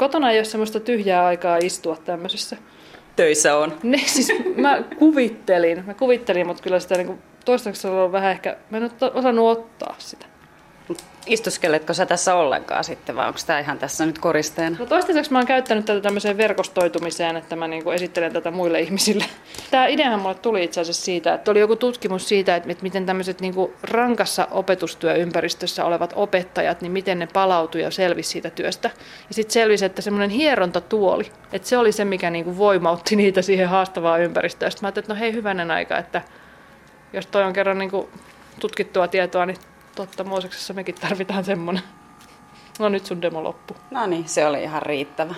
kotona ei ole semmoista tyhjää aikaa istua tämmöisessä. Töissä on. Ne, siis mä kuvittelin, mä kuvittelin, mutta kyllä sitä niin toistaiseksi on ollut vähän ehkä, mä en ole osannut ottaa sitä. Istuskeletko sä tässä ollenkaan sitten vai onko tämä ihan tässä nyt koristeena? No toistaiseksi mä oon käyttänyt tätä tämmöiseen verkostoitumiseen, että mä niinku esittelen tätä muille ihmisille. Tämä ideahan mulle tuli itse asiassa siitä, että oli joku tutkimus siitä, että miten tämmöiset niinku rankassa opetustyöympäristössä olevat opettajat, niin miten ne palautui ja selvisi siitä työstä. Ja sitten selvisi, että semmoinen hierontatuoli, että se oli se, mikä niinku voimautti niitä siihen haastavaan ympäristöön. Sitten mä ajattelin, että no hei hyvänen aika, että jos toi on kerran niinku tutkittua tietoa, niin totta, Mooseksessa mekin tarvitaan semmoinen. No nyt sun demo loppu. No niin, se oli ihan riittävä.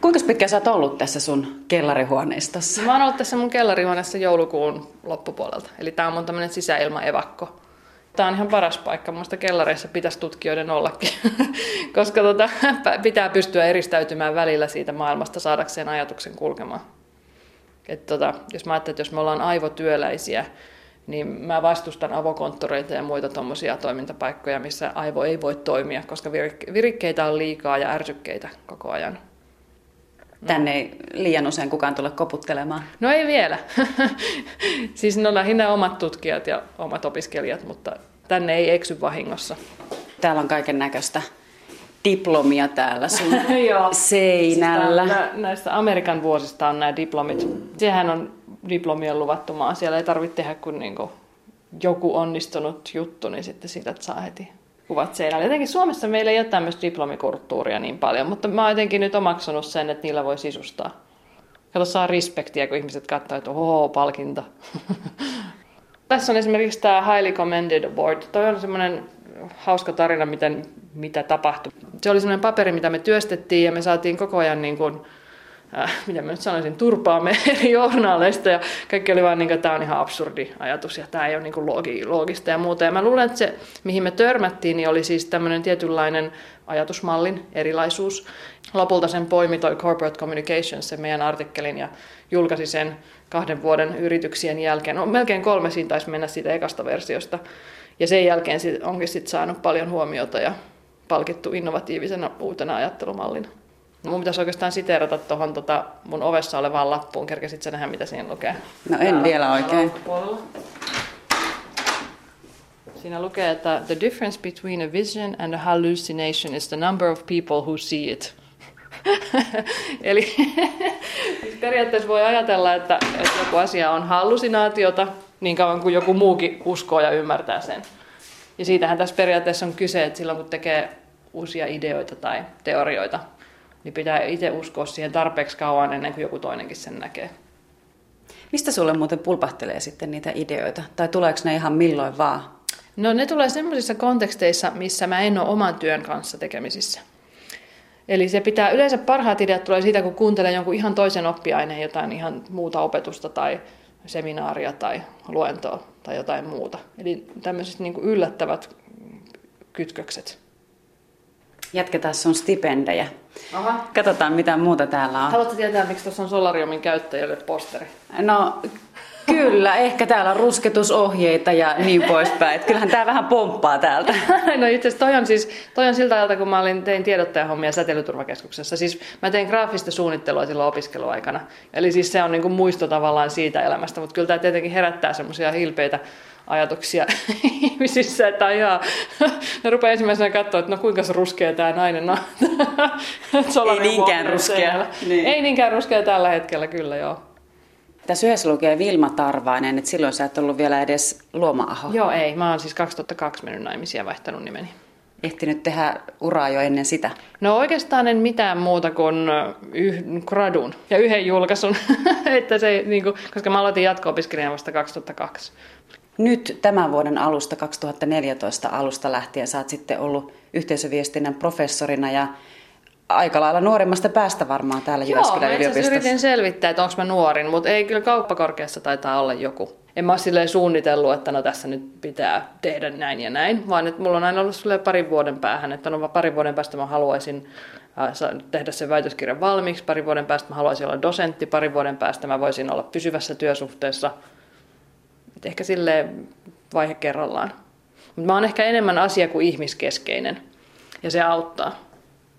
Kuinka pitkä sä oot ollut tässä sun kellarihuoneistossa? Mä oon ollut tässä mun kellarihuoneessa joulukuun loppupuolelta. Eli tää on mun tämmönen sisäilmaevakko. Tää on ihan paras paikka. Muista kellareissa pitäisi tutkijoiden ollakin. Koska tota, pitää pystyä eristäytymään välillä siitä maailmasta saadakseen ajatuksen kulkemaan. Et tota, jos mä ajattelen, että jos me ollaan aivotyöläisiä, niin mä vastustan avokonttoreita ja muita tuommoisia toimintapaikkoja, missä aivo ei voi toimia, koska virikkeitä on liikaa ja ärsykkeitä koko ajan. Tänne ei liian usein kukaan tule koputtelemaan. No ei vielä. siis no lähinnä omat tutkijat ja omat opiskelijat, mutta tänne ei eksy vahingossa. Täällä on kaiken näköistä diplomia täällä sun seinällä. Siis näistä Amerikan vuosista on nämä diplomit. Sehän on diplomien luvattu maa. Siellä ei tarvitse tehdä kuin, niin kuin joku onnistunut juttu, niin sitten siitä saa heti kuvat seinällä. Jotenkin Suomessa meillä ei ole tämmöistä diplomikulttuuria niin paljon, mutta mä oon jotenkin nyt omaksunut sen, että niillä voi sisustaa. Kato, saa respektiä, kun ihmiset katsoo, että oho, palkinta. Tässä on esimerkiksi tämä Highly Commended Award. Toi on semmoinen hauska tarina, miten, mitä tapahtui. Se oli semmoinen paperi, mitä me työstettiin ja me saatiin koko ajan niin kuin, äh, mitä mä nyt sanoisin, turpaamme eri journaaleista ja kaikki oli vaan niin että tämä on ihan absurdi ajatus ja tämä ei ole niin kuin loogista ja muuta. Ja mä luulen, että se, mihin me törmättiin, niin oli siis tämmöinen tietynlainen ajatusmallin erilaisuus. Lopulta sen poimi toi Corporate Communications, se meidän artikkelin, ja julkaisi sen kahden vuoden yrityksien jälkeen. No, melkein kolme siinä taisi mennä siitä ekasta versiosta. Ja sen jälkeen onkin sit saanut paljon huomiota ja palkittu innovatiivisena uutena ajattelumallina. No, mun pitäisi oikeastaan siteerata tuohon tota mun ovessa olevaan lappuun. Kerkesit sä nähdä, mitä siinä lukee? No en Täällä vielä oikein. Siinä lukee, että the difference between a vision and a hallucination is the number of people who see it. Eli siis periaatteessa voi ajatella, että, että joku asia on hallusinaatiota niin kauan kuin joku muukin uskoo ja ymmärtää sen. Ja siitähän tässä periaatteessa on kyse, että silloin kun tekee uusia ideoita tai teorioita, niin pitää itse uskoa siihen tarpeeksi kauan ennen kuin joku toinenkin sen näkee. Mistä sulle muuten pulpahtelee sitten niitä ideoita? Tai tuleeko ne ihan milloin vaan? No ne tulee sellaisissa konteksteissa, missä mä en ole oman työn kanssa tekemisissä. Eli se pitää, yleensä parhaat ideat tulee siitä, kun kuuntelee jonkun ihan toisen oppiaineen, jotain ihan muuta opetusta tai seminaaria tai luentoa tai jotain muuta. Eli tämmöiset niin kuin yllättävät kytkökset. Jatketaan sun stipendejä. Aha. Katsotaan, mitä muuta täällä on. Haluatko tietää, miksi tuossa on Solariumin käyttäjille posteri? No, Kyllä, ehkä täällä on rusketusohjeita ja niin poispäin. Että kyllähän tämä vähän pomppaa täältä. No itse asiassa toi on, siis, toi on siltä ajalta, kun mä olin, tein tiedottajahommia säteilyturvakeskuksessa. Siis mä tein graafista suunnittelua silloin opiskeluaikana. Eli siis se on niin kuin muisto tavallaan siitä elämästä, mutta kyllä tämä tietenkin herättää semmoisia hilpeitä ajatuksia ihmisissä, että ihan, ne rupeaa ensimmäisenä katsoa, että no kuinka se ruskea tämä nainen on. Ei niinkään ruskea. Niin. Ei niinkään ruskea tällä hetkellä, kyllä joo. Tässä yhdessä lukee Vilma Tarvainen, että silloin sä et ollut vielä edes Luoma-aho. Joo, ei. Mä oon siis 2002 mennyt naimisiin ja vaihtanut nimeni. Ehtinyt tehdä uraa jo ennen sitä? No oikeastaan en mitään muuta kuin yh, gradun ja yhden julkaisun, että se, niin kuin, koska mä aloitin jatko-opiskelijana vasta 2002. Nyt tämän vuoden alusta, 2014 alusta lähtien, sä oot sitten ollut yhteisöviestinnän professorina ja aika lailla nuorimmasta päästä varmaan täällä Jyväskylän yliopistossa. Joo, yritin selvittää, että onko mä nuorin, mutta ei kyllä kauppakorkeassa taitaa olla joku. En mä ole suunnitellut, että no tässä nyt pitää tehdä näin ja näin, vaan että mulla on aina ollut parin vuoden päähän, että no parin vuoden päästä mä haluaisin äh, tehdä sen väitöskirjan valmiiksi, parin vuoden päästä mä haluaisin olla dosentti, parin vuoden päästä mä voisin olla pysyvässä työsuhteessa. Et ehkä sille vaihe kerrallaan. Mutta mä oon ehkä enemmän asia kuin ihmiskeskeinen ja se auttaa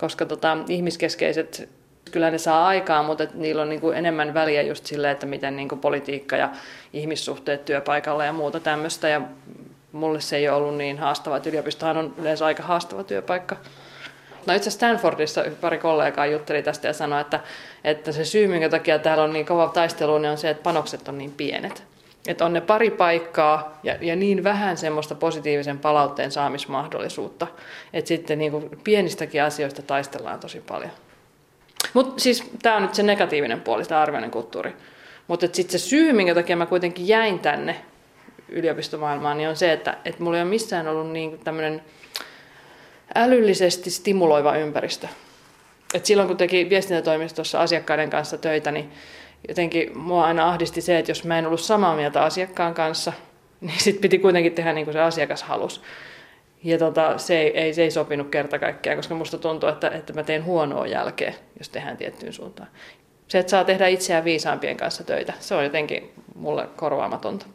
koska tota, ihmiskeskeiset kyllä ne saa aikaa, mutta et niillä on niin kuin enemmän väliä just sille, että miten niin politiikka ja ihmissuhteet työpaikalla ja muuta tämmöistä. Ja mulle se ei ole ollut niin haastava, että yliopistohan on yleensä aika haastava työpaikka. No itse Stanfordissa pari kollegaa jutteli tästä ja sanoi, että, että se syy, minkä takia täällä on niin kova taistelu, niin on se, että panokset on niin pienet. Että on ne pari paikkaa ja, ja niin vähän semmoista positiivisen palautteen saamismahdollisuutta, että sitten niin kuin pienistäkin asioista taistellaan tosi paljon. Mutta siis tämä on nyt se negatiivinen puoli, tämä arvioinnin kulttuuri. Mutta sitten se syy, minkä takia mä kuitenkin jäin tänne yliopistomaailmaan, niin on se, että, että mulla ei ole missään ollut niin tämmöinen älyllisesti stimuloiva ympäristö. Et silloin kun teki viestintätoimistossa asiakkaiden kanssa töitä, niin jotenkin mua aina ahdisti se, että jos mä en ollut samaa mieltä asiakkaan kanssa, niin sitten piti kuitenkin tehdä niin kuin se asiakas halus. Ja tota, se, ei, ei, se ei sopinut kerta kaikkiaan, koska musta tuntuu, että, että mä teen huonoa jälkeä, jos tehdään tiettyyn suuntaan. Se, että saa tehdä itseään viisaampien kanssa töitä, se on jotenkin mulle korvaamatonta.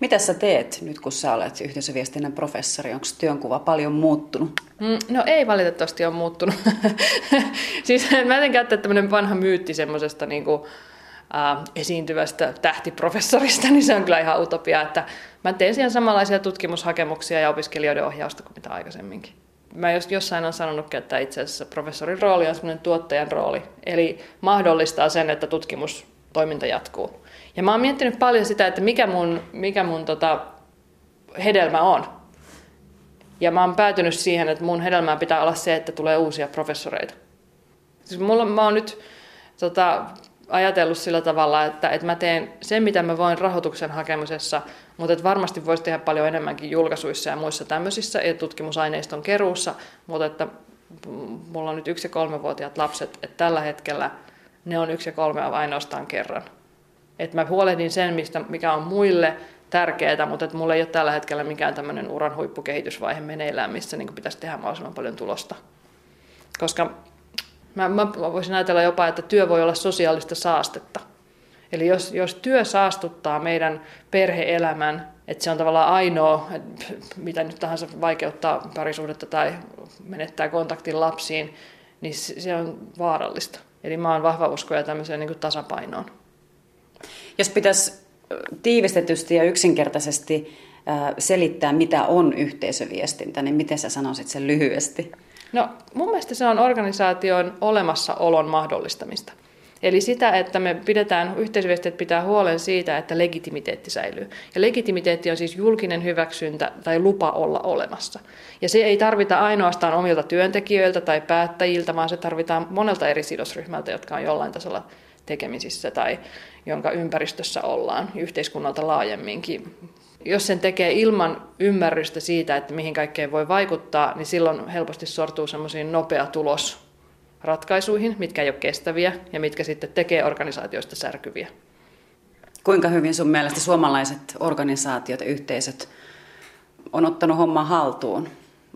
Mitä sä teet nyt, kun sä olet yhteisöviestinnän professori? Onko työnkuva paljon muuttunut? Mm, no ei valitettavasti ole muuttunut. siis mä en käyttää tämmöinen vanha myytti semmoisesta niin kuin, äh, esiintyvästä tähtiprofessorista, niin se on kyllä ihan utopia, että mä teen siihen samanlaisia tutkimushakemuksia ja opiskelijoiden ohjausta kuin mitä aikaisemminkin. Mä jos, jossain on sanonut, että itse asiassa professorin rooli on semmoinen tuottajan rooli, eli mahdollistaa sen, että tutkimustoiminta jatkuu. Ja mä oon miettinyt paljon sitä, että mikä mun, mikä mun tota, hedelmä on. Ja mä oon päätynyt siihen, että mun hedelmää pitää olla se, että tulee uusia professoreita. Siis mulla, mä oon nyt tota, ajatellut sillä tavalla, että, että mä teen sen, mitä mä voin rahoituksen hakemisessa, mutta että varmasti voisi tehdä paljon enemmänkin julkaisuissa ja muissa tämmöisissä ja tutkimusaineiston keruussa, mutta että mulla on nyt yksi- ja kolmevuotiaat lapset, että tällä hetkellä ne on yksi ja kolme ainoastaan kerran. Että mä huolehdin sen, mistä, mikä on muille tärkeää, mutta että mulla ei ole tällä hetkellä mikään tämmöinen uran huippukehitysvaihe meneillään, missä niin pitäisi tehdä mahdollisimman paljon tulosta. Koska mä, mä voisin ajatella jopa, että työ voi olla sosiaalista saastetta. Eli jos, jos työ saastuttaa meidän perheelämän, että se on tavallaan ainoa, mitä nyt tahansa vaikeuttaa parisuhdetta tai menettää kontaktin lapsiin, niin se on vaarallista. Eli mä oon vahva uskoja tämmöiseen niin tasapainoon. Jos pitäisi tiivistetysti ja yksinkertaisesti selittää, mitä on yhteisöviestintä, niin miten sä sanoisit sen lyhyesti? No mun mielestä se on organisaation olemassaolon mahdollistamista. Eli sitä, että me pidetään, yhteisöviestit pitää huolen siitä, että legitimiteetti säilyy. Ja legitimiteetti on siis julkinen hyväksyntä tai lupa olla olemassa. Ja se ei tarvita ainoastaan omilta työntekijöiltä tai päättäjiltä, vaan se tarvitaan monelta eri sidosryhmältä, jotka on jollain tasolla tekemisissä tai jonka ympäristössä ollaan, yhteiskunnalta laajemminkin. Jos sen tekee ilman ymmärrystä siitä, että mihin kaikkeen voi vaikuttaa, niin silloin helposti sortuu semmoisiin nopea tulos ratkaisuihin, mitkä ei ole kestäviä ja mitkä sitten tekee organisaatioista särkyviä. Kuinka hyvin sun mielestä suomalaiset organisaatiot ja yhteisöt on ottanut homman haltuun?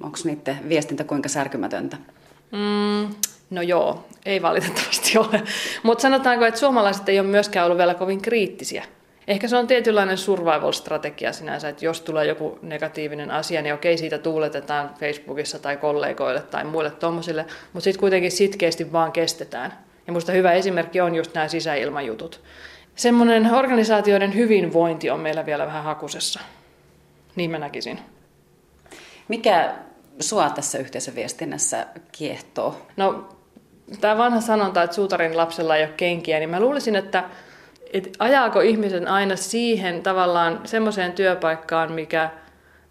Onko niiden viestintä kuinka särkymätöntä? Mm, No joo, ei valitettavasti ole. Mutta sanotaanko, että suomalaiset ei ole myöskään ollut vielä kovin kriittisiä. Ehkä se on tietynlainen survival-strategia sinänsä, että jos tulee joku negatiivinen asia, niin okei, siitä tuuletetaan Facebookissa tai kollegoille tai muille tuommoisille, mutta sitten kuitenkin sitkeästi vaan kestetään. Ja minusta hyvä esimerkki on just nämä sisäilmajutut. Semmoinen organisaatioiden hyvinvointi on meillä vielä vähän hakusessa. Niin mä näkisin. Mikä sua tässä yhteisöviestinnässä kiehtoo? No, tämä vanha sanonta, että suutarin lapsella ei ole kenkiä, niin mä luulisin, että, että ajaako ihmisen aina siihen tavallaan semmoiseen työpaikkaan, mikä,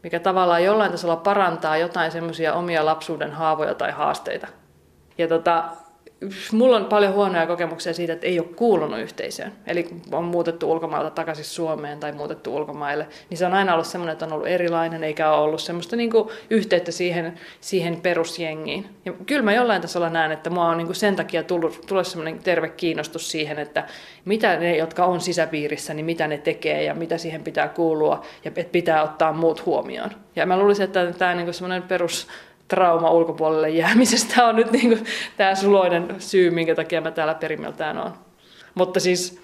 mikä tavallaan jollain tasolla parantaa jotain semmoisia omia lapsuuden haavoja tai haasteita. Ja tota, mulla on paljon huonoja kokemuksia siitä, että ei ole kuulunut yhteisöön. Eli on muutettu ulkomailta takaisin Suomeen tai muutettu ulkomaille. Niin se on aina ollut semmoinen, että on ollut erilainen, eikä ole ollut semmoista niin kuin yhteyttä siihen, siihen perusjengiin. Ja kyllä mä jollain tasolla näen, että mua on niin kuin sen takia tullut, tullut semmoinen terve kiinnostus siihen, että mitä ne, jotka on sisäpiirissä, niin mitä ne tekee ja mitä siihen pitää kuulua ja että pitää ottaa muut huomioon. Ja mä luulisin, että tämä niin semmoinen perus trauma ulkopuolelle jäämisestä on nyt niin tämä suloinen syy, minkä takia mä täällä perimmältään on. Mutta siis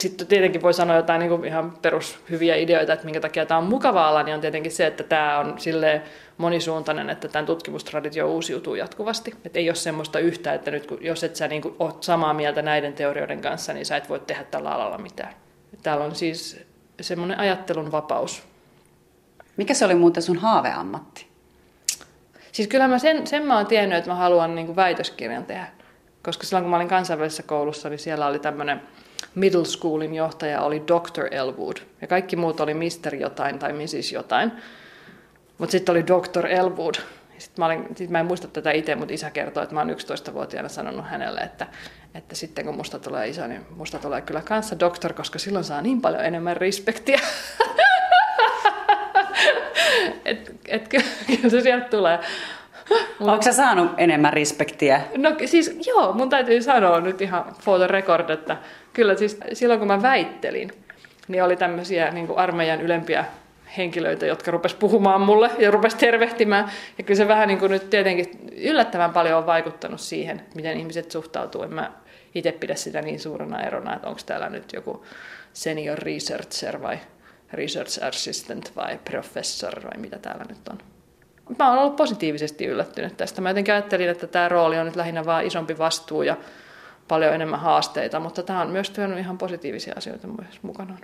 Sitten tietenkin voi sanoa jotain niin ihan perushyviä ideoita, että minkä takia tämä on mukava ala, niin on tietenkin se, että tämä on sille monisuuntainen, että tämän tutkimustraditio uusiutuu jatkuvasti. Että ei ole semmoista yhtä, että nyt jos et sä niin oot samaa mieltä näiden teorioiden kanssa, niin sä et voi tehdä tällä alalla mitään. Täällä on siis semmoinen ajattelun vapaus. Mikä se oli muuten sun haaveammatti? Siis kyllä mä sen, sen mä oon tiennyt, että mä haluan niin kuin väitöskirjan tehdä. Koska silloin kun mä olin kansainvälisessä koulussa, niin siellä oli tämmöinen middle schoolin johtaja oli Dr. Elwood. Ja kaikki muut oli Mr. jotain tai Mrs. jotain. Mutta sitten oli Dr. Elwood. Sitten mä, olin, sit mä en muista tätä itse, mutta isä kertoi, että mä oon 11-vuotiaana sanonut hänelle, että, että sitten kun musta tulee isä, niin musta tulee kyllä kanssa doktor, koska silloin saa niin paljon enemmän respektiä. et, et, kyllä se sieltä tulee. Onko sä saanut enemmän respektiä? No siis joo, mun täytyy sanoa nyt ihan for the record, että kyllä siis silloin kun mä väittelin, niin oli tämmöisiä niin armeijan ylempiä henkilöitä, jotka rupes puhumaan mulle ja rupes tervehtimään. Ja kyllä se vähän niin kuin nyt tietenkin yllättävän paljon on vaikuttanut siihen, miten ihmiset suhtautuu. En mä itse pidä sitä niin suurena erona, että onko täällä nyt joku senior researcher vai research assistant vai professor vai mitä täällä nyt on. Mä oon ollut positiivisesti yllättynyt tästä. Mä jotenkin ajattelin, että tämä rooli on nyt lähinnä vaan isompi vastuu ja paljon enemmän haasteita, mutta tämä on myös työnnyt ihan positiivisia asioita myös mukanaan.